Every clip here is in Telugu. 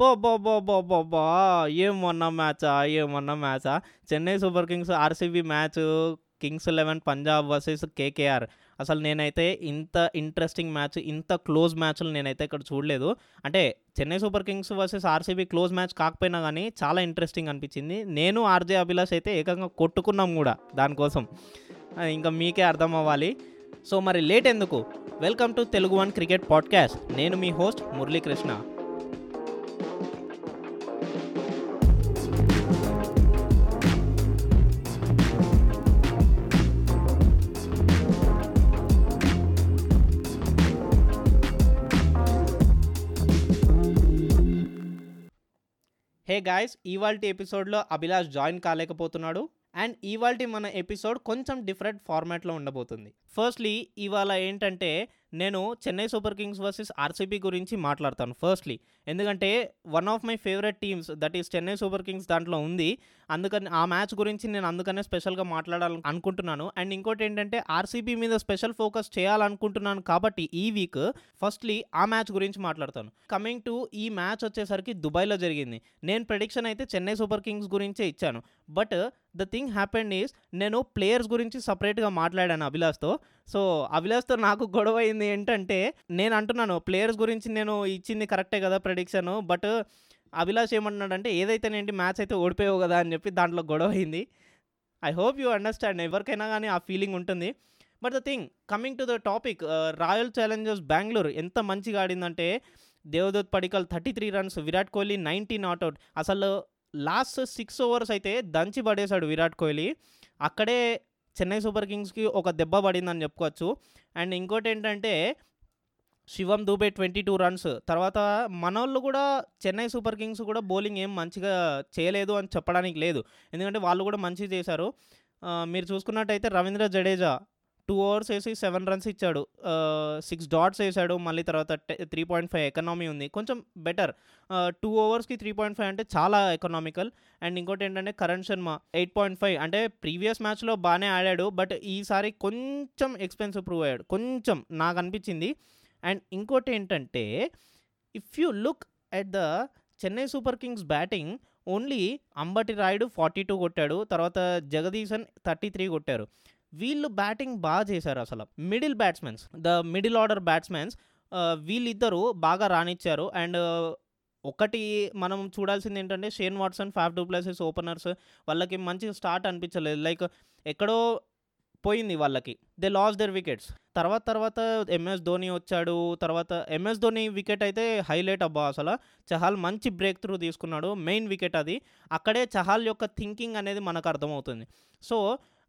అబ్బాబ్బాబ్బాబ్బా ఏం మొన్న మ్యాచా, ఏమన్నా మ్యాచా! Chennai Super Kings, RCB match Kings 11 Punjab versus KKR. అసలు నేనైతే ఇంత ఇంట్రెస్టింగ్ మ్యాచ్, ఇంత క్లోజ్ మ్యాచ్‌లు నేనైతే ఇక్కడ చూడలేదు. అంటే Chennai Super Kings versus RCB close match కాకపోయినా కానీ చాలా ఇంట్రెస్టింగ్ అనిపించింది. నేను, ఆర్‌జే అభిలాష్ అయితే ఏకంగా కొట్టుకున్నాం కూడా దానికోసం. ఇంకా మీకే అర్థం అవ్వాలి సో, మరి లేట్ ఎందుకు? Welcome to Telugu One cricket podcast. నేను మీ హోస్ట్ మురళీకృష్ణ. హే గాయస్ ఇవాల్టి ఎపిసోడ్‌లో అభిలాష్ జాయిన్ కాలేకపోతున్నాడు. అండ్ ఇవాల్టి మన ఎపిసోడ్ కొంచెం డిఫరెంట్ ఫార్మాట్‌లో ఉండబోతుంది. ఫస్ట్‌లీ ఇవాళ ఏంటంటే నేను Chennai Super Kings versus RCB గురించి మాట్లాడతాను ఫస్ట్‌లీ. ఎందుకంటే one of my favourite teams that is Chennai Super Kings దాంట్లో ఉంది. అందుకని ఆ మ్యాచ్ గురించి నేను అందుకనే స్పెషల్‌గా మాట్లాడాలి అనుకుంటున్నాను. అండ్ ఇంకోటి ఏంటంటే ఆర్‌సీబీ మీద స్పెషల్ ఫోకస్ చేయాలనుకుంటున్నాను కాబట్టి ఈ వీక్ ఫస్ట్‌లీ ఆ మ్యాచ్ గురించి మాట్లాడతాను. కమింగ్ టు ఈ మ్యాచ్ వచ్చేసరికి దుబాయ్‌లో జరిగింది. నేను ప్రెడిక్షన్ అయితే చెన్నై సూపర్ కింగ్స్ గురించే ఇచ్చాను. But the thing happened is నేను ప్లేయర్స్ గురించి సపరేట్గా మాట్లాడాను అభిలాష్‌తో. సో, అభిలాష్‌తో నాకు గొడవ అయింది ఏంటంటే నేను అంటున్నాను ప్లేయర్స్ గురించి నేను ఇచ్చింది కరెక్టే కదా ప్రెడిక్షన్ బట్ అభిలాష్ ఏమంటున్నాడంటే ఏదైతేనేంటి మ్యాచ్ అయితే ఓడిపోయావు కదా అని చెప్పి దాంట్లో గొడవ అయింది. ఐ హోప్ యూ అండర్‌స్టాండ్ ఎవరికైనా కానీ ఆ ఫీలింగ్ ఉంటుంది. But the thing coming to the topic Royal Challengers Bengaluru ఎంత మంచిగా ఆడిందంటే Devdutt Padikkal 33 runs, Virat Kohli nineteen out అసలు లాస్ట్ సిక్స్ ఓవర్స్ అయితే దంచి పడేశాడు విరాట్ కోహ్లీ. అక్కడే చెన్నై సూపర్ కింగ్స్‌కి ఒక దెబ్బ పడిందని చెప్పుకోవచ్చు. అండ్ ఇంకోటి ఏంటంటే శివం దూబే 22 రన్స్. తర్వాత మనోళ్ళు కూడా చెన్నై సూపర్ కింగ్స్ కూడా బౌలింగ్ ఏం మంచిగా చేయలేదు అని చెప్పడానికి లేదు. ఎందుకంటే వాళ్ళు కూడా మంచిగా చేశారు. మీరు చూసుకున్నట్టయితే రవీంద్ర జడేజా టూ ఓవర్స్ వేసి సెవెన్ రన్స్ ఇచ్చాడు. సిక్స్ డాట్స్ వేసాడు మళ్ళీ తర్వాత టె 3.5 ఎకానమీ ఉంది. కొంచెం బెటర్. టూ ఓవర్స్కి త్రీ పాయింట్ ఫైవ్ అంటే చాలా ఎకనామికల్. అండ్ ఇంకోటి ఏంటంటే కరణ్ శర్మ 8.5 అంటే ప్రీవియస్ మ్యాచ్‌లో బాగానే ఆడాడు. బట్ ఈసారి కొంచెం ఎక్స్‌పెన్సివ్ ప్రూవ్ అయ్యాడు. కొంచెం నాకు అనిపించింది అండ్ ఇంకోటి ఏంటంటే if you look at the Chennai Super Kings batting only Ambati Rayudu 42 కొట్టాడు. తర్వాత జగదీశన్ 33 కొట్టారు. వీళ్ళు బ్యాటింగ్ బాగా చేశారు అసలు middle batsmens the middle order batsmens వీళ్ళిద్దరూ బాగా రానిచ్చారు. అండ్ ఒకటి మనం చూడాల్సింది ఏంటంటే Shane Watson, Faf du Plessis openers వాళ్ళకి మంచి స్టార్ట్ అనిపించలేదు. లైక్ ఎక్కడో పోయింది వాళ్ళకి. They lost their wickets. తర్వాత తర్వాత ఎంఎస్ ధోని వచ్చాడు. తర్వాత ఎంఎస్ ధోని వికెట్ అయితే హైలైట్ అబ్బా అసలు చహల్ మంచి బ్రేక్ త్రూ తీసుకున్నాడు. మెయిన్ వికెట్ అది. అక్కడే చహల్ యొక్క థింకింగ్ అనేది మనకు అర్థమవుతుంది. సో,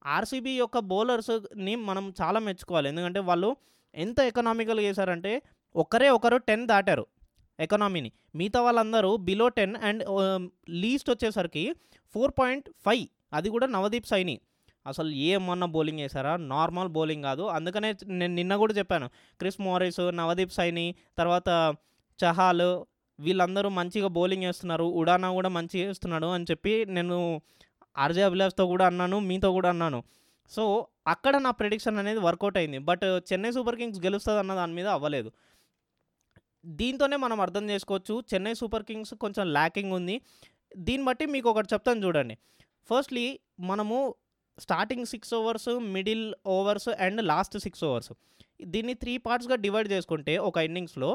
ఆర్‌సీబీ యొక్క బౌలర్స్‌ని మనం చాలా మెచ్చుకోవాలి. ఎందుకంటే వాళ్ళు ఎంత ఎకనామికల్‌గా చేశారంటే ఒకరే ఒకరు 10 దాటారు ఎకనామీని మిగతా వాళ్ళందరూ బిలో 10 అండ్ లీస్ట్ వచ్చేసరికి 4.5 అది కూడా నవదీప్ సైని. అసలు ఏమన్నా బౌలింగ్ ఏసారా? నార్మల్ బౌలింగ్ కాదు. అందుకనే నేను నిన్న కూడా చెప్పాను. క్రిస్ మోరిస్, నవదీప్ సైని తర్వాత చహాల్ వీళ్ళందరూ మంచిగా బౌలింగ్ వేస్తున్నారు ఉడానా కూడా మంచిగా వేస్తున్నాడు అని చెప్పి నేను ఆర్‌జే అభిలాష్‌తో కూడా అన్నాను. మీతో కూడా అన్నాను. సో, అక్కడ నా ప్రెడిక్షన్ అనేది వర్కౌట్ అయింది. బట్ చెన్నై సూపర్ కింగ్స్ గెలుస్తుంది అన్న దాని మీద అవ్వలేదు. దీంతోనే మనం అర్థం చేసుకోవచ్చు చెన్నై సూపర్ కింగ్స్ కొంచెం ల్యాకింగ్ ఉంది. దీన్ని బట్టి మీకు ఒకటి చెప్తాను చూడండి. ఫస్ట్‌లీ మనము starting six overs, middle overs and last six overs. దీన్ని త్రీ పార్ట్స్‌గా డివైడ్ చేసుకుంటే ఒక ఇన్నింగ్స్‌లో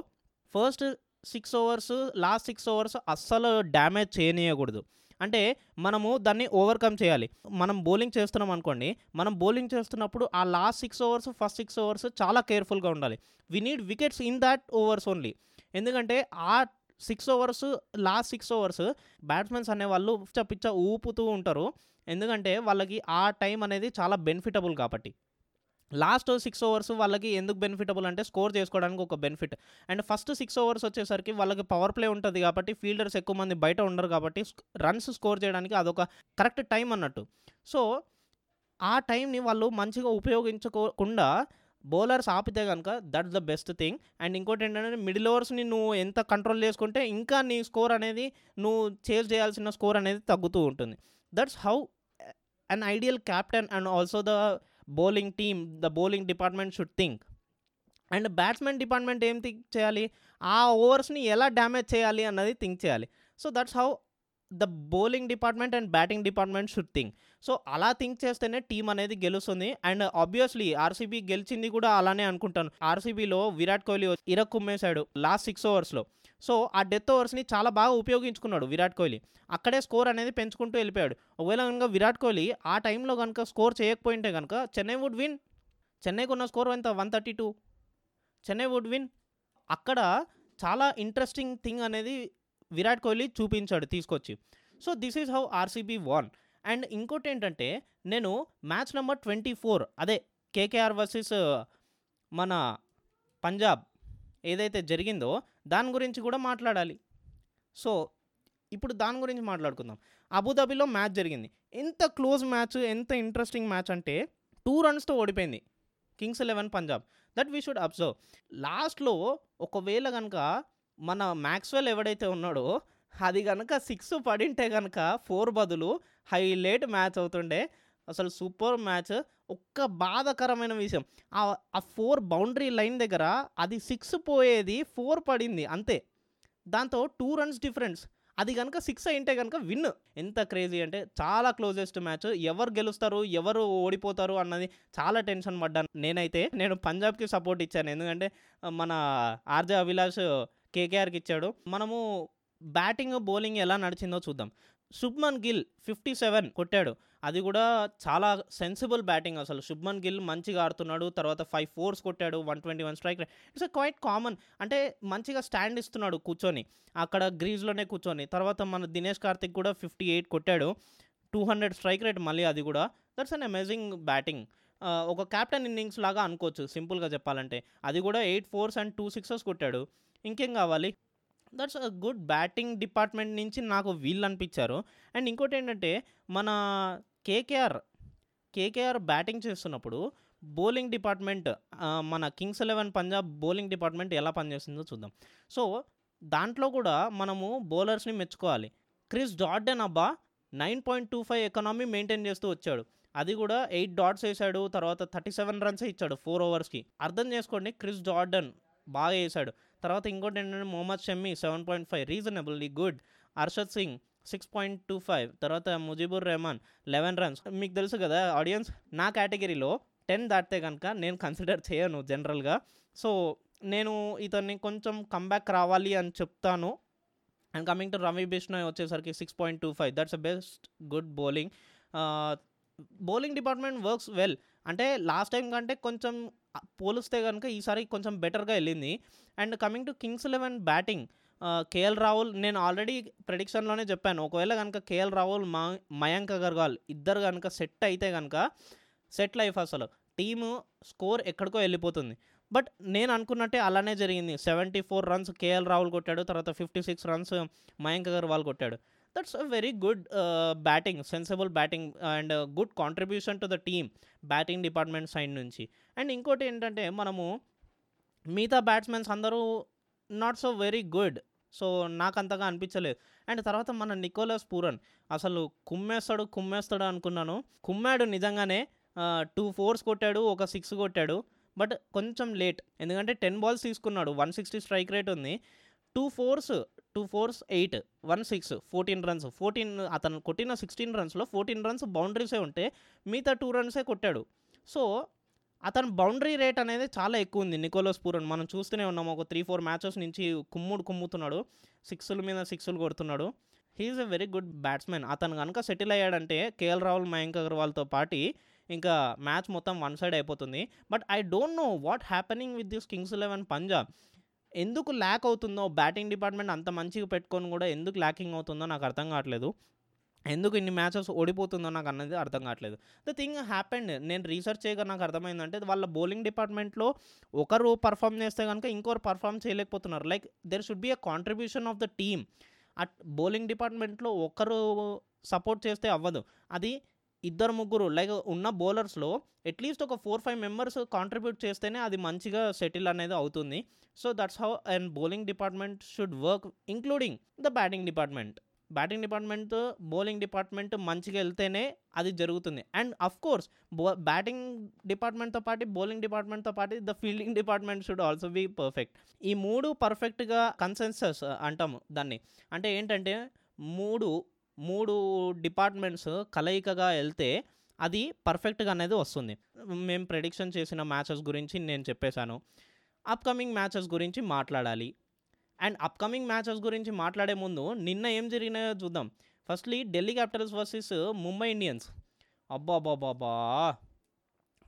first six overs, last six overs అస్సలు డ్యామేజ్ చేయనీయకూడదు. అంటే మనము దాన్ని ఓవర్‌కమ్ చేయాలి. మనం బౌలింగ్ చేస్తున్నాం అనుకోండి. మనం బౌలింగ్ చేస్తున్నప్పుడు ఆ last six overs, first six overs చాలా కేర్‌ఫుల్‌గా ఉండాలి. We need wickets in that overs only. ఎందుకంటే ఆ six overs, last six overs batsmens అనేవాళ్ళు పిచ్చ పిచ్చ ఊపుతూ ఉంటారు. ఎందుకంటే వాళ్ళకి ఆ టైం అనేది చాలా బెనిఫిటబుల్ కాబట్టి. లాస్ట్ సిక్స్ ఓవర్స్ వాళ్ళకి ఎందుకు బెనిఫిటబుల్ అంటే స్కోర్ చేసుకోవడానికి ఒక benefit. And first six overs వచ్చేసరికి వాళ్ళకి పవర్ ప్లే ఉంటుంది కాబట్టి ఫీల్డర్స్ ఎక్కువ మంది బయట ఉండరు కాబట్టి రన్స్ స్కోర్ చేయడానికి అదొక కరెక్ట్ టైం అన్నట్టు. సో, ఆ టైంని వాళ్ళు మంచిగా ఉపయోగించుకోకుండా బౌలర్స్ ఆపితే కనుక that's the best thing. And ఇంకోటి ఏంటంటే మిడిల్ ఓవర్స్‌ని నువ్వు ఎంత కంట్రోల్ చేసుకుంటే ఇంకా నీ స్కోర్ అనేది నువ్వు చేజ్ చేయాల్సిన స్కోర్ అనేది తగ్గుతూ ఉంటుంది. That's how an ideal captain and also the bowling team, the bowling department should think. And batsmen department ఏం థింక్ చేయాలి? ఆ ఓవర్స్ని ఎలా డ్యామేజ్ చేయాలి అన్నది థింక్ చేయాలి. So that's how the bowling department and batting department should think. So అలా థింక్ చేస్తేనే టీం అనేది గెలుస్తుంది. అండ్ ఆబ్వియస్లీ ఆర్సీబీ గెలిచింది కూడా అలానే అనుకుంటాను. ఆర్సీబీలో విరాట్ కోహ్లీ ఇరక్ కుమ్మేశాడు లాస్ట్ సిక్స్ ఓవర్స్లో. సో ఆ డెత్ ఓవర్స్ని చాలా బాగా ఉపయోగించుకున్నాడు విరాట్ కోహ్లీ. అక్కడే స్కోర్ అనేది పెంచుకుంటూ వెళ్ళిపోయాడు. ఒకవేళ కనుక విరాట్ కోహ్లీ ఆ టైంలో కనుక స్కోర్ చేయకపోయింటే కనుక చెన్నై వుడ్ విన్. చెన్నైకి ఉన్న స్కోర్ ఎంత? One thirty two. Chennai would win. అక్కడ చాలా ఇంట్రెస్టింగ్ థింగ్ అనేది విరాట్ కోహ్లీ చూపించాడు తీసుకొచ్చి. So this is how RCB won. And ఇంకోటి ఏంటంటే నేను మ్యాచ్ నెంబర్ ట్వంటీ ఫోర్ అదే కేకేఆర్ వర్సెస్ మన పంజాబ్ ఏదైతే జరిగిందో దాని గురించి కూడా మాట్లాడాలి. సో ఇప్పుడు దాని గురించి మాట్లాడుకుందాం. అబుదాబిలో మ్యాచ్ జరిగింది. ఎంత క్లోజ్ మ్యాచ్ ఎంత ఇంట్రెస్టింగ్ మ్యాచ్ అంటే టూ రన్స్తో ఓడిపోయింది. Kings Eleven Punjab. That we should observe. లాస్ట్లో ఒకవేళ కనుక మన మ్యాక్స్వెల్ ఎవడైతే ఉన్నాడో అది కనుక సిక్స్ పడింటే కనుక ఫోర్ బదులు హైలైట్ మ్యాచ్ అవుతుండే. అసలు సూపర్ మ్యాచ్ ఒక్క బాధాకరమైన విషయం. ఆ ఫోర్ బౌండరీ లైన్ దగ్గర అది సిక్స్ పోయేది ఫోర్ పడింది అంతే. దాంతో టూ రన్స్ డిఫరెన్స్. అది కనుక సిక్స్ అయింటే కనుక విన్. ఎంత క్రేజీ అంటే చాలా క్లోజెస్ట్ మ్యాచ్. ఎవరు గెలుస్తారు ఎవరు ఓడిపోతారు అన్నది చాలా టెన్షన్ పడ్డాను. నేనైతే నేను పంజాబ్కి సపోర్ట్ ఇచ్చాను. ఎందుకంటే మన ఆర్జే అభిలాష్ కేకేఆర్కి ఇచ్చాడు. మనము బ్యాటింగ్ బౌలింగ్ ఎలా నడిచిందో చూద్దాం. శుభ్మన్ గిల్ ఫిఫ్టీ సెవెన్ కొట్టాడు. అది కూడా చాలా సెన్సిబుల్ బ్యాటింగ్ అసలు. శుభ్మన్ గిల్ మంచిగా ఆడుతున్నాడు తర్వాత ఫైవ్ ఫోర్స్ కొట్టాడు one twenty one strike it's quite common. అంటే మంచిగా స్టాండ్ ఇస్తున్నాడు కూర్చొని. అక్కడ గ్రీజ్లోనే కూర్చొని. తర్వాత మన దినేష్ కార్తిక్ కూడా ఫిఫ్టీ ఎయిట్ కొట్టాడు. టూ హండ్రెడ్ స్ట్రైక్ రేట్ మళ్ళీ అది కూడా. That's an amazing batting. ఒక క్యాప్టెన్ ఇన్నింగ్స్ లాగా అనుకోవచ్చు సింపుల్గా చెప్పాలంటే. అది కూడా eight fours and two sixes కొట్టాడు. ఇంకేం కావాలి? That's a good batting department నుంచి నాకు వీళ్ళు అనిపించారు అండ్ ఇంకోటి ఏంటంటే మన కేకేఆర్ కేకేఆర్ బ్యాటింగ్ చేస్తున్నప్పుడు బౌలింగ్ డిపార్ట్మెంట్ మన Kings Eleven Punjab bowling department ఎలా పనిచేస్తుందో చూద్దాం. సో దాంట్లో కూడా మనము బౌలర్స్ని మెచ్చుకోవాలి. క్రిస్ జార్డెన్ అబ్బా nine point two five economy maintain చేస్తూ వచ్చాడు. అది కూడా ఎయిట్ డాట్స్ వేసాడు తర్వాత థర్టీ సెవెన్ రన్స్ ఇచ్చాడు ఫోర్ ఓవర్స్కి. అర్థం చేసుకోండి క్రిస్ జార్డన్ బాగా వేసాడు. తర్వాత ఇంకోటి ఏంటంటే Mohammed Shami seven point five reasonably good. Arshad Singh six point two five తర్వాత ముజీబుర్ రెహమాన్ లెవెన్ రన్స్. మీకు తెలుసు కదా ఆడియన్స్ నా కేటగిరీలో టెన్ దాటితే కనుక నేను కన్సిడర్ చేయను జనరల్గా. సో నేను ఇతన్ని కొంచెం కంబ్యాక్ రావాలి అని చెప్తాను. And coming to Ravi Bishnoi వచ్చేసరికి six point two five that's a best good bowling bowling department works well అంటే లాస్ట్ టైం కంటే కొంచెం పోలిస్తే కనుక ఈసారి కొంచెం బెటర్గా వెళ్ళింది. And coming to Kings Eleven batting KL Rahul నేను ఆల్రెడీ ప్రెడిక్షన్లోనే చెప్పాను. ఒకవేళ కనుక కేఎల్ రాహుల్ మా మయాంక్ అగర్వాల్ ఇద్దరు కనుక సెట్ అయితే కనుక సెట్ లైఫ్ అసలు. టీము స్కోర్ ఎక్కడికో వెళ్ళిపోతుంది. బట్ నేను అనుకున్నట్టే అలానే జరిగింది. Seventy four runs KL Rahul కొట్టాడు తర్వాత fifty six runs Mayank Agarwal కొట్టాడు. That's a very good batting sensible batting and good contribution to the team batting department side నుంచి. అండ్ ఇంకోటి ఏంటంటే మనము మిగతా బ్యాట్స్మెన్స్ అందరూ not so very good so నాకు అంతగా అనిపించలేదు. అండ్ తర్వాత మన నికోలస్ పూరన్ అసలు కుమ్మేస్తాడు కుమ్మేస్తాడు అనుకున్నాను. కుమ్మాడు నిజంగానే టూ ఫోర్స్ కొట్టాడు ఒక సిక్స్ కొట్టాడు. బట్ కొంచెం లేట్ ఎందుకంటే టెన్ బాల్స్ తీసుకున్నాడు. వన్ సిక్స్టీ స్ట్రైక్ రేట్ ఉంది. Two fours two fours eight one six fourteen runs. Fourteen అతను కొట్టిన సిక్స్టీన్ రన్స్లో ఫోర్టీన్ రన్స్ బౌండరీసే ఉంటే మిగతా టూ రన్సే కొట్టాడు. సో అతను బౌండరీ రేట్ అనేది చాలా ఎక్కువ ఉంది నికోలస్ పూరన్. మనం చూస్తూనే ఉన్నాము ఒక త్రీ ఫోర్ మ్యాచెస్ నుంచి కుమ్ముడు కుమ్ముతున్నాడు. సిక్స్ల మీద సిక్స్లు కొడుతున్నాడు. He's a very good batsmen. అతను కనుక సెటిల్ అయ్యాడంటే కేఎల్ రాహుల్ మయాంక్ అగర్వాల్తో పాటి ఇంకా మ్యాచ్ మొత్తం వన్ సైడ్ అయిపోతుంది. But I don't know what happening with this Kings Eleven Punjab. ఎందుకు ల్యాక్ అవుతుందో బ్యాటింగ్ డిపార్ట్మెంట్ అంత మంచిగా పెట్టుకొని కూడా ఎందుకు ల్యాకింగ్ అవుతుందో నాకు అర్థం కావట్లేదు. ఎందుకు ఇన్ని మ్యాచెస్ ఓడిపోతుందో నాకు అన్నది అర్థం కావట్లేదు. ద థింగ్ హ్యాపెండ్ నేను రీసెర్చ్ చేయగా నాకు అర్థమైందంటే వాళ్ళ బౌలింగ్ డిపార్ట్మెంట్లో ఒకరు పర్ఫామ్ చేస్తే కనుక ఇంకొకరు పర్ఫామ్ చేయలేకపోతున్నారు. Like there should be a contribution of the team at bowling డిపార్ట్మెంట్లో ఒకరు సపోర్ట్ చేస్తే అవ్వదు. అది ఇద్దరు ముగ్గురు లైక్ ఉన్న బౌలర్స్లో అట్లీస్ట్ ఒక ఫోర్ ఫైవ్ మెంబర్స్ కాంట్రిబ్యూట్ చేస్తేనే అది మంచిగా సెటిల్ అనేది అవుతుంది. So that's how and bowling department should work including the batting department batting department bowling department మంచిగా వెళ్తేనే అది జరుగుతుంది. అండ్ అఫ్ కోర్స్ బో బ్యాటింగ్ డిపార్ట్మెంట్తో పాటు బౌలింగ్ డిపార్ట్మెంట్తో పాటు the fielding department should also be perfect ఈ మూడు పర్ఫెక్ట్గా కన్సెన్సస్ అంటాము దాన్ని. అంటే ఏంటంటే మూడు మూడు డిపార్ట్మెంట్స్ కలయికగా వెళ్తే అది పర్ఫెక్ట్గా అనేది వస్తుంది. మేము ప్రెడిక్షన్ చేసిన మ్యాచెస్ గురించి నేను చెప్పేశాను. అప్కమింగ్ మ్యాచెస్ గురించి మాట్లాడాలి. అండ్ అప్కమింగ్ మ్యాచెస్ గురించి మాట్లాడే ముందు నిన్న ఏం జరిగినాయో చూద్దాం. Firstly Delhi Capitals versus Mumbai Indians. అబ్బాబాబాబా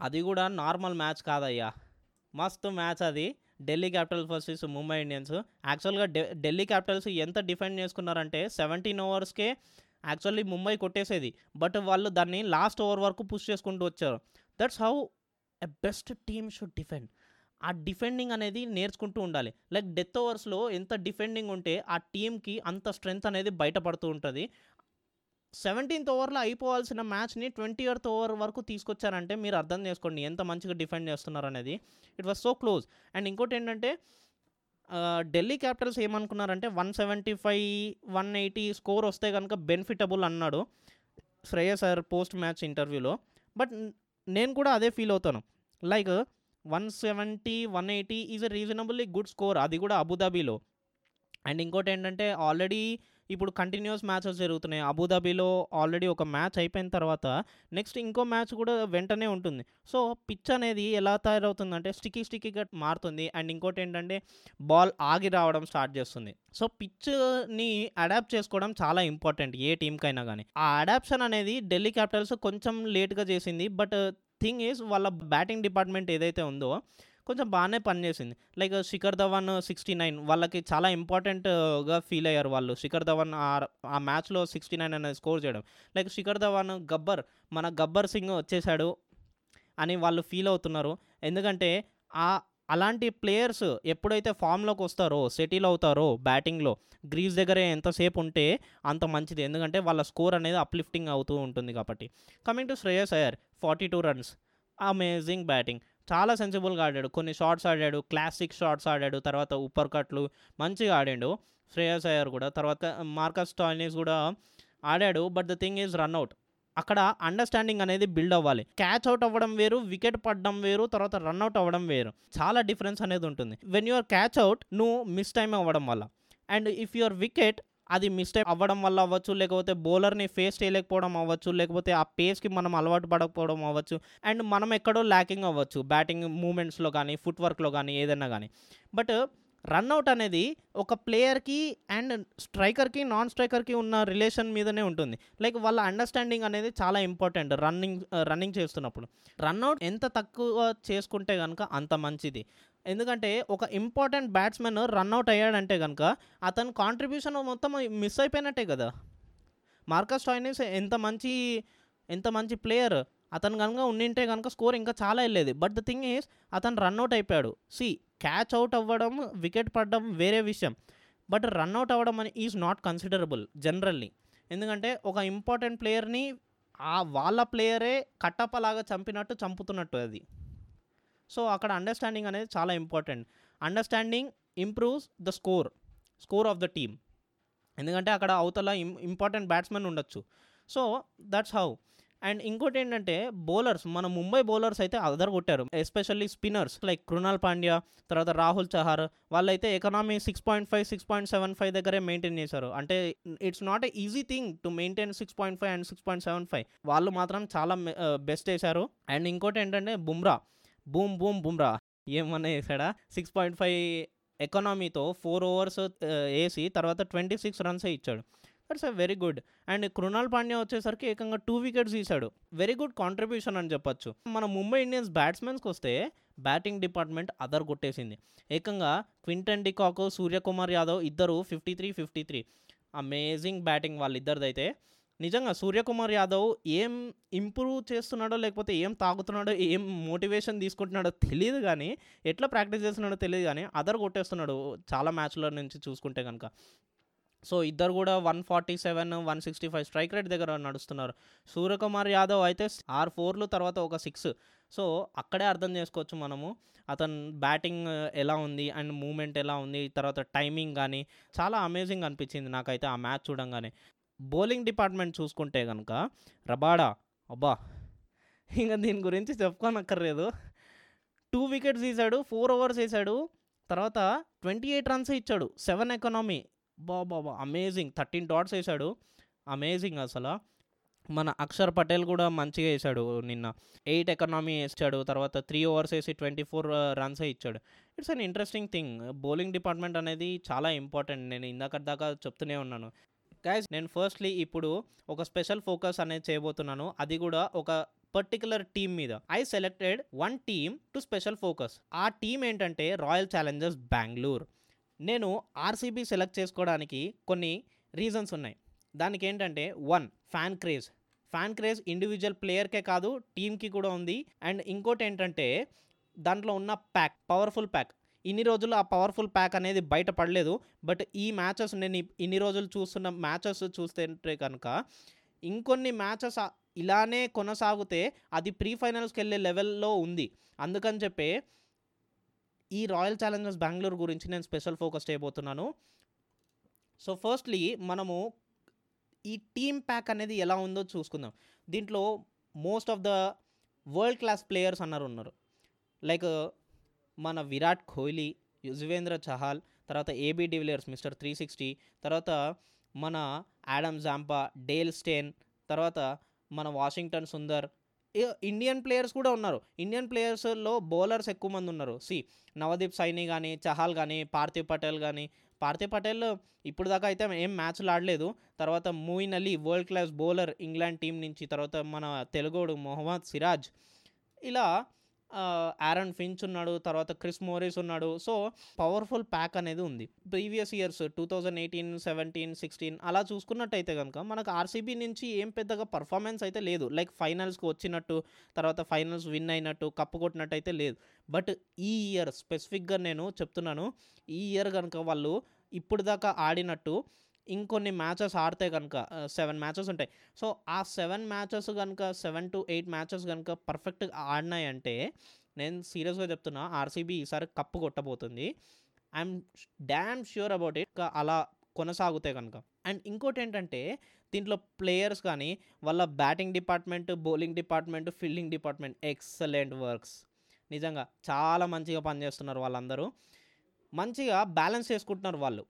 అది కూడా నార్మల్ మ్యాచ్ కాదయ్యా. మస్తు మ్యాచ్ అది. Delhi Capitals versus Mumbai Indians. యాక్చువల్గా ఢిల్లీ క్యాపిటల్స్ ఎంత డిఫెండ్ చేసుకున్నారంటే సెవెంటీన్ ఓవర్స్కే యాక్చువల్లీ ముంబై కొట్టేసేది. బట్ వాళ్ళు దాన్ని లాస్ట్ ఓవర్ వరకు పుష్ చేసుకుంటూ వచ్చారు. That's how a best team should defend ఆ డిఫెండింగ్ అనేది నేర్చుకుంటూ ఉండాలి. లైక్ డెత్ ఓవర్స్లో ఎంత డిఫెండింగ్ ఉంటే ఆ టీంకి అంత స్ట్రెంగ్త్ అనేది బయటపడుతూ ఉంటుంది. సెవెంటీన్త్ ఓవర్లో అయిపోవాల్సిన మ్యాచ్ని ట్వంటీ ఎయిత్ ఓవర్ వరకు తీసుకొచ్చారంటే మీరు అర్థం చేసుకోండి ఎంత మంచిగా డిఫెండ్ చేస్తున్నారు అనేది it was so close and ఇంకోటి ఏంటంటే ఢిల్లీ క్యాపిటల్స్ ఏమనుకున్నారంటే one seventy five one eighty score వస్తే కనుక బెనిఫిటబుల్ అన్నాడు శ్రేయ సార్ పోస్ట్ మ్యాచ్ ఇంటర్వ్యూలో. బట్ నేను కూడా అదే ఫీల్ అవుతాను. Like one seventy one eighty is a reasonably good score. అది కూడా అబుదాబీలో. అండ్ ఇంకోటి ఏంటంటే ఆల్రెడీ ఇప్పుడు కంటిన్యూస్ మ్యాచెస్ జరుగుతున్నాయి. అబుదాబీలో ఆల్రెడీ ఒక మ్యాచ్ అయిపోయిన తర్వాత నెక్స్ట్ ఇంకో మ్యాచ్ కూడా వెంటనే ఉంటుంది. సో పిచ్ అనేది ఎలా తయారవుతుందంటే స్టికీ స్టికీగా మారుతుంది. అండ్ ఇంకోటి ఏంటంటే బాల్ ఆగి రావడం స్టార్ట్ చేస్తుంది. సో పిచ్ని అడాప్ట్ చేసుకోవడం చాలా ఇంపార్టెంట్ ఏ టీంకైనా కానీ ఆ అడాప్షన్ అనేది ఢిల్లీ క్యాపిటల్స్ కొంచెం లేట్గా చేసింది. బట్ థింగ్ ఈజ్ వాళ్ళ బ్యాటింగ్ డిపార్ట్మెంట్ ఏదైతే ఉందో కొంచెం బాగానే పనిచేసింది like Shikhar Dhawan sixty nine వాళ్ళకి చాలా ఇంపార్టెంట్గా uh, ఫీల్ అయ్యారు వాళ్ళు. శిఖర్ ధవన్ ఆ మ్యాచ్లో సిక్స్టీ నైన్ అనేది స్కోర్ చేయడం. లైక్ శిఖర్ ధవన్ గబ్బర్ మన గబ్బర్ సింగ్ వచ్చేసాడు అని వాళ్ళు ఫీల్ అవుతున్నారు. ఎందుకంటే ఆ అలాంటి ప్లేయర్స్ ఎప్పుడైతే ఫామ్లోకి వస్తారో సెటిల్ అవుతారో బ్యాటింగ్లో గ్రీజ్ దగ్గరే ఎంతసేపు ఉంటే అంత మంచిది. ఎందుకంటే వాళ్ళ స్కోర్ అనేది అప్లిఫ్టింగ్ అవుతూ ఉంటుంది కాబట్టి. Coming to Shreyas Iyer forty two runs amazing batting చాలా సెన్సిబుల్గా ఆడాడు. కొన్ని షార్ట్స్ ఆడాడు క్లాసిక్ షార్ట్స్ ఆడాడు తర్వాత ఉప్పర్ కట్లు మంచిగా ఆడాడు. శ్రేయస్ అయ్యర్ కూడా. తర్వాత మార్కస్ టాయినీస్ కూడా ఆడాడు. But the thing is run out అక్కడ అండర్స్టాండింగ్ అనేది బిల్డ్ అవ్వాలి. క్యాచ్ అవుట్ అవ్వడం వేరు వికెట్ పడడం వేరు తర్వాత రన్అట్ అవ్వడం వేరు. చాలా డిఫరెన్స్ అనేది ఉంటుంది. వెన్ యూఆర్ క్యాచ్ అవుట్ నువ్వు మిస్ టైం అవ్వడం వల్ల. అండ్ ఇఫ్ యువర్ వికెట్ అది మిస్టేక్ అవ్వడం వల్ల అవ్వచ్చు లేకపోతే బౌలర్ని ఫేస్ చేయలేకపోవడం అవ్వచ్చు లేకపోతే ఆ పేస్కి మనం అలవాటు పడకపోవడం అవ్వచ్చు. అండ్ మనం ఎక్కడో ల్యాకింగ్ అవ్వచ్చు బ్యాటింగ్ మూమెంట్స్లో కానీ ఫుట్ వర్క్లో కానీ ఏదైనా కానీ. బట్ రన్అట్ అనేది ఒక ప్లేయర్కి అండ్ స్ట్రైకర్కి నాన్ స్ట్రైకర్కి ఉన్న రిలేషన్ మీదనే ఉంటుంది. లైక్ వాళ్ళ అండర్స్టాండింగ్ అనేది చాలా ఇంపార్టెంట్ రన్నింగ్ రన్నింగ్ చేస్తున్నప్పుడు. రన్అట్ ఎంత తక్కువ చేసుకుంటే కనుక అంత మంచిది. ఎందుకంటే ఒక ఇంపార్టెంట్ బ్యాట్స్మెన్ రన్అట్ అయ్యాడంటే కనుక అతని కాంట్రిబ్యూషన్ మొత్తం మిస్ అయిపోయినట్టే కదా. మార్కస్ టాయినిస్ ఎంత మంచి ఎంత మంచి ప్లేయర్ అతను కనుక ఉండింటే కనుక స్కోర్ ఇంకా చాలా వెళ్ళేది. బట్ ద థింగ్ ఈస్ అతను రన్అట్ అయిపోయాడు. సి క్యాచ్ అవుట్ అవ్వడం వికెట్ పడడం వేరే విషయం. బట్ రన్అట్ అవ్వడం అని ఈజ్ నాట్ కన్సిడరబుల్ జనరల్లీ ఎందుకంటే ఒక ఇంపార్టెంట్ ప్లేయర్ని ఆ వాళ్ళ ప్లేయరే కట్టప్పలాగా చంపినట్టు చంపుతున్నట్టు అది. సో అక్కడ అండర్స్టాండింగ్ అనేది చాలా important understanding improves the score score of the team ఎందుకంటే అక్కడ అవతల ఇం ఇంపార్టెంట్ బ్యాట్స్మెన్ ఉండొచ్చు. సో దట్స్ హౌ అండ్ ఇంకోటి ఏంటంటే బౌలర్స్ మన ముంబై బౌలర్స్ అయితే అదర్ కొట్టారు. Especially spinners like Krunal Pandya తర్వాత రాహుల్ చహార్ వాళ్ళైతే economy six point five six point seven five దగ్గరే మెయింటైన్ చేశారు. అంటే it's not a easy thing to maintain six point five and six point seven five వాళ్ళు మాత్రం చాలా బెస్ట్ వేశారు అండ్ ఇంకోటి ఏంటంటే బుమ్రా బూమ్ బూమ్ బుమ్రా. ఏమన్నా వేసాడా సిక్స్ పాయింట్ ఫైవ్ ఎకనామీతో ఫోర్ ఓవర్స్ వేసి తర్వాత ట్వంటీ సిక్స్ రన్సే ఇచ్చాడు. That's a very good and Krunal Pandya వచ్చేసరికి ఏకంగా టూ వికెట్స్ తీశాడు. వెరీ గుడ్ కాంట్రిబ్యూషన్ అని చెప్పొచ్చు. మన ముంబై ఇండియన్స్ బ్యాట్స్మెన్స్కి వస్తే బ్యాటింగ్ డిపార్ట్మెంట్ అదర్ కొట్టేసింది ఏకంగా క్వింటన్ డికాక్ సూర్యకుమార్ యాదవ్ ఇద్దరు fifty three fifty three amazing batting వాళ్ళిద్దరిదైతే. నిజంగా సూర్యకుమార్ యాదవ్ ఏం ఇంప్రూవ్ చేస్తున్నాడో లేకపోతే ఏం తాగుతున్నాడో ఏం మోటివేషన్ తీసుకుంటున్నాడో తెలియదు కానీ ఎట్లా ప్రాక్టీస్ చేస్తున్నాడో తెలియదు కానీ అదర్ కొట్టేస్తున్నాడు చాలా మ్యాచ్ల నుంచి చూసుకుంటే కనుక. సో ఇద్దరు కూడా one forty seven one sixty five strike rate దగ్గర నడుస్తున్నారు. సూర్యకుమార్ యాదవ్ అయితే ఆరు ఫోర్లు తర్వాత ఒక సిక్స్. సో అక్కడే అర్థం చేసుకోవచ్చు మనము. అతను బ్యాటింగ్ ఎలా ఉంది అండ్ మూమెంట్ ఎలా ఉంది తర్వాత టైమింగ్ కానీ చాలా అమేజింగ్ అనిపించింది నాకైతే ఆ మ్యాచ్ చూడంగానే. బౌలింగ్ డిపార్ట్మెంట్ చూసుకుంటే కనుక రబాడా అబ్బా ఇంకా దీని గురించి చెప్పుకోనక్కర్లేదు. టూ వికెట్స్ తీశాడు ఫోర్ ఓవర్స్ వేసాడు తర్వాత ట్వంటీ ఎయిట్ రన్స్ ఇచ్చాడు సెవెన్ ఎకనామీ బాబా అమేజింగ్ థర్టీన్ డాట్స్ వేసాడు అమేజింగ్ అసలు. మన అక్షర్ పటేల్ కూడా మంచిగా వేసాడు నిన్న. ఎయిట్ ఎకనామీ వేసాడు తర్వాత త్రీ ఓవర్స్ వేసి ట్వంటీ ఫోర్ రన్స్ ఇచ్చాడు. It's an interesting thing bowling department అనేది చాలా ఇంపార్టెంట్ నేను ఇందాక దాకా చెప్తూనే ఉన్నాను. గైస్ నేను ఫస్ట్లీ ఇప్పుడు ఒక స్పెషల్ ఫోకస్ అనేది చేయబోతున్నాను. అది కూడా ఒక పర్టికులర్ టీమ్ మీద. I selected one team to special focus ఆ టీం ఏంటంటే రాయల్ ఛాలెంజర్స్ బెంగళూరు నేను ఆర్సీబీ సెలెక్ట్ చేసుకోవడానికి కొన్ని రీజన్స్ ఉన్నాయి. దానికి ఏంటంటే one fan craze fan craze individual ప్లేయర్కే కాదు టీంకి కూడా ఉంది. అండ్ ఇంకోటి ఏంటంటే దాంట్లో ఉన్న ప్యాక్ పవర్ఫుల్ ప్యాక్ ఇన్ని రోజులు ఆ పవర్ఫుల్ ప్యాక్ అనేది బయటపడలేదు బట్ ఈ మ్యాచెస్ నేను ఇన్ని రోజులు చూస్తున్న మ్యాచెస్ చూస్తే కనుక ఇంకొన్ని మ్యాచెస్ ఇలానే కొనసాగితే అది ప్రీ ఫైనల్స్కి వెళ్ళే లెవెల్లో ఉంది. అందుకని చెప్పే ఈ రాయల్ ఛాలెంజర్స్ బెంగళూరు గురించి నేను స్పెషల్ ఫోకస్ చేయబోతున్నాను. సో ఫస్ట్లీ మనము ఈ టీమ్ ప్యాక్ అనేది ఎలా ఉందో చూసుకుందాం. దీంట్లో most of the world class players అన్నారు ఉన్నారు. లైక్ మన విరాట్ కోహ్లీ యుజ్వేంద్ర చహాల్ తర్వాత AB de Villiers mister three sixty తర్వాత మన యాడమ్ జాంపా డేల్ స్టేన్ తర్వాత మన వాషింగ్టన్ సుందర్ ఇండియన్ ప్లేయర్స్ కూడా ఉన్నారు. ఇండియన్ ప్లేయర్స్లో బౌలర్స్ ఎక్కువ మంది ఉన్నారు. సి నవదీప్ సైని కానీ చహాల్ కానీ పార్థివ్ పటేల్ కానీ పార్థివ్ పటేల్ ఇప్పుడు దాకా అయితే ఏం మ్యాచ్లు ఆడలేదు. తర్వాత Moeen Ali world class bowler England team నుంచి తర్వాత మన తెలుగోడు మొహమ్మద్ సిరాజ్. ఇలా ఆరన్ ఫించ్ ఉన్నాడు తర్వాత క్రిస్ మోరిస్ ఉన్నాడు. సో పవర్ఫుల్ ప్యాక్ అనేది ఉంది. Previous years two thousand eighteen seventeen sixteen అలా చూసుకున్నట్టయితే కనుక మనకు ఆర్సీబీ నుంచి ఏం పెద్దగా పర్ఫార్మెన్స్ అయితే లేదు. లైక్ ఫైనల్స్కి వచ్చినట్టు తర్వాత ఫైనల్స్ విన్ అయినట్టు కప్పు కొట్టినట్టు అయితే లేదు. బట్ ఈ ఇయర్ స్పెసిఫిక్గా నేను చెప్తున్నాను ఈ ఇయర్ కనుక వాళ్ళు ఇప్పుడు దాకా ఆడినట్టు ఇంకొన్ని మ్యాచెస్ ఆడితే కనుక సెవెన్ మ్యాచెస్ ఉంటాయి. సో ఆ సెవెన్ మ్యాచెస్ కనుక సెవెన్ టు ఎయిట్ మ్యాచెస్ కనుక పర్ఫెక్ట్గా ఆడినాయంటే నేను సీరియస్గా చెప్తున్నా ఆర్సీబీ ఈసారి cup కొట్టబోతుంది. I'm damn sure about it అలా కొనసాగుతాయి కనుక అండ్ ఇంకోటి ఏంటంటే దీంట్లో ప్లేయర్స్ కానీ వాళ్ళ batting department bowling department fielding department excellent works నిజంగా చాలా మంచిగా పనిచేస్తున్నారు వాళ్ళందరూ. మంచిగా బ్యాలెన్స్ చేసుకుంటున్నారు వాళ్ళు.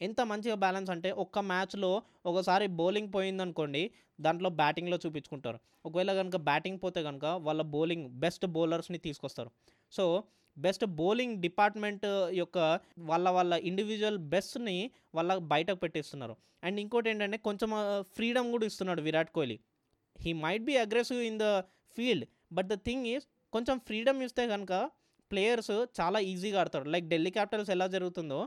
ఎంత మంచిగా బ్యాలెన్స్ అంటే ఒక్క మ్యాచ్లో ఒకసారి బౌలింగ్ పోయిందనుకోండి దాంట్లో బ్యాటింగ్లో చూపించుకుంటారు. ఒకవేళ కనుక బ్యాటింగ్ పోతే కనుక వాళ్ళ బౌలింగ్ బెస్ట్ బౌలర్స్ని తీసుకొస్తారు. సో బెస్ట్ బౌలింగ్ డిపార్ట్మెంట్ యొక్క వాళ్ళ వాళ్ళ ఇండివిజువల్ బెస్ట్ని వాళ్ళ బయటకు పెట్టిస్తున్నారు. అండ్ ఇంకోటి ఏంటంటే కొంచెం ఫ్రీడమ్ కూడా ఇస్తున్నాడు Virat Kohli. He might be aggressive in the field but the thing is కొంచెం ఫ్రీడమ్ ఇస్తే కనుక ప్లేయర్స్ చాలా ఈజీగా ఆడతారు. లైక్ ఢిల్లీ క్యాపిటల్స్ ఎలా జరుగుతుందో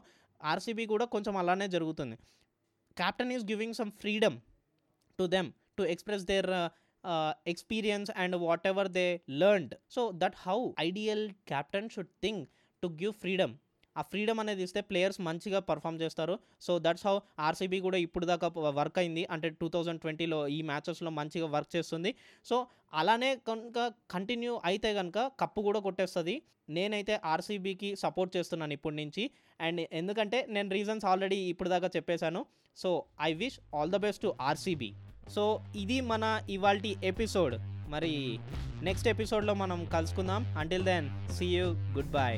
ఆర్సీబీ కూడా కొంచెం అలానే జరుగుతుంది. Captain is giving some freedom to them to express their experience and whatever they learned so that how ideal captain should think to give freedom ఆ ఫ్రీడమ్ అనేది ఇస్తే ప్లేయర్స్ మంచిగా పర్ఫామ్ చేస్తారు. సో దట్స్ హౌ ఆర్సీబీ కూడా ఇప్పుడు దాకా వర్క్ అయింది. అంటే టూ థౌజండ్ ట్వంటీలో ఈ మ్యాచెస్లో మంచిగా వర్క్ చేస్తుంది. సో అలానే కనుక కంటిన్యూ అయితే కనుక కప్పు కూడా కొట్టేస్తుంది. నేనైతే ఆర్సీబీకి సపోర్ట్ చేస్తున్నాను ఇప్పటి నుంచి. అండ్ ఎందుకంటే నేను రీజన్స్ ఆల్రెడీ ఇప్పుడు దాకా చెప్పేశాను. So I wish all the best to RCB so ఇది మన ఇవాల్టి ఎపిసోడ్ మరి నెక్స్ట్ ఎపిసోడ్లో మనం కలుసుకుందాం. Until then see you goodbye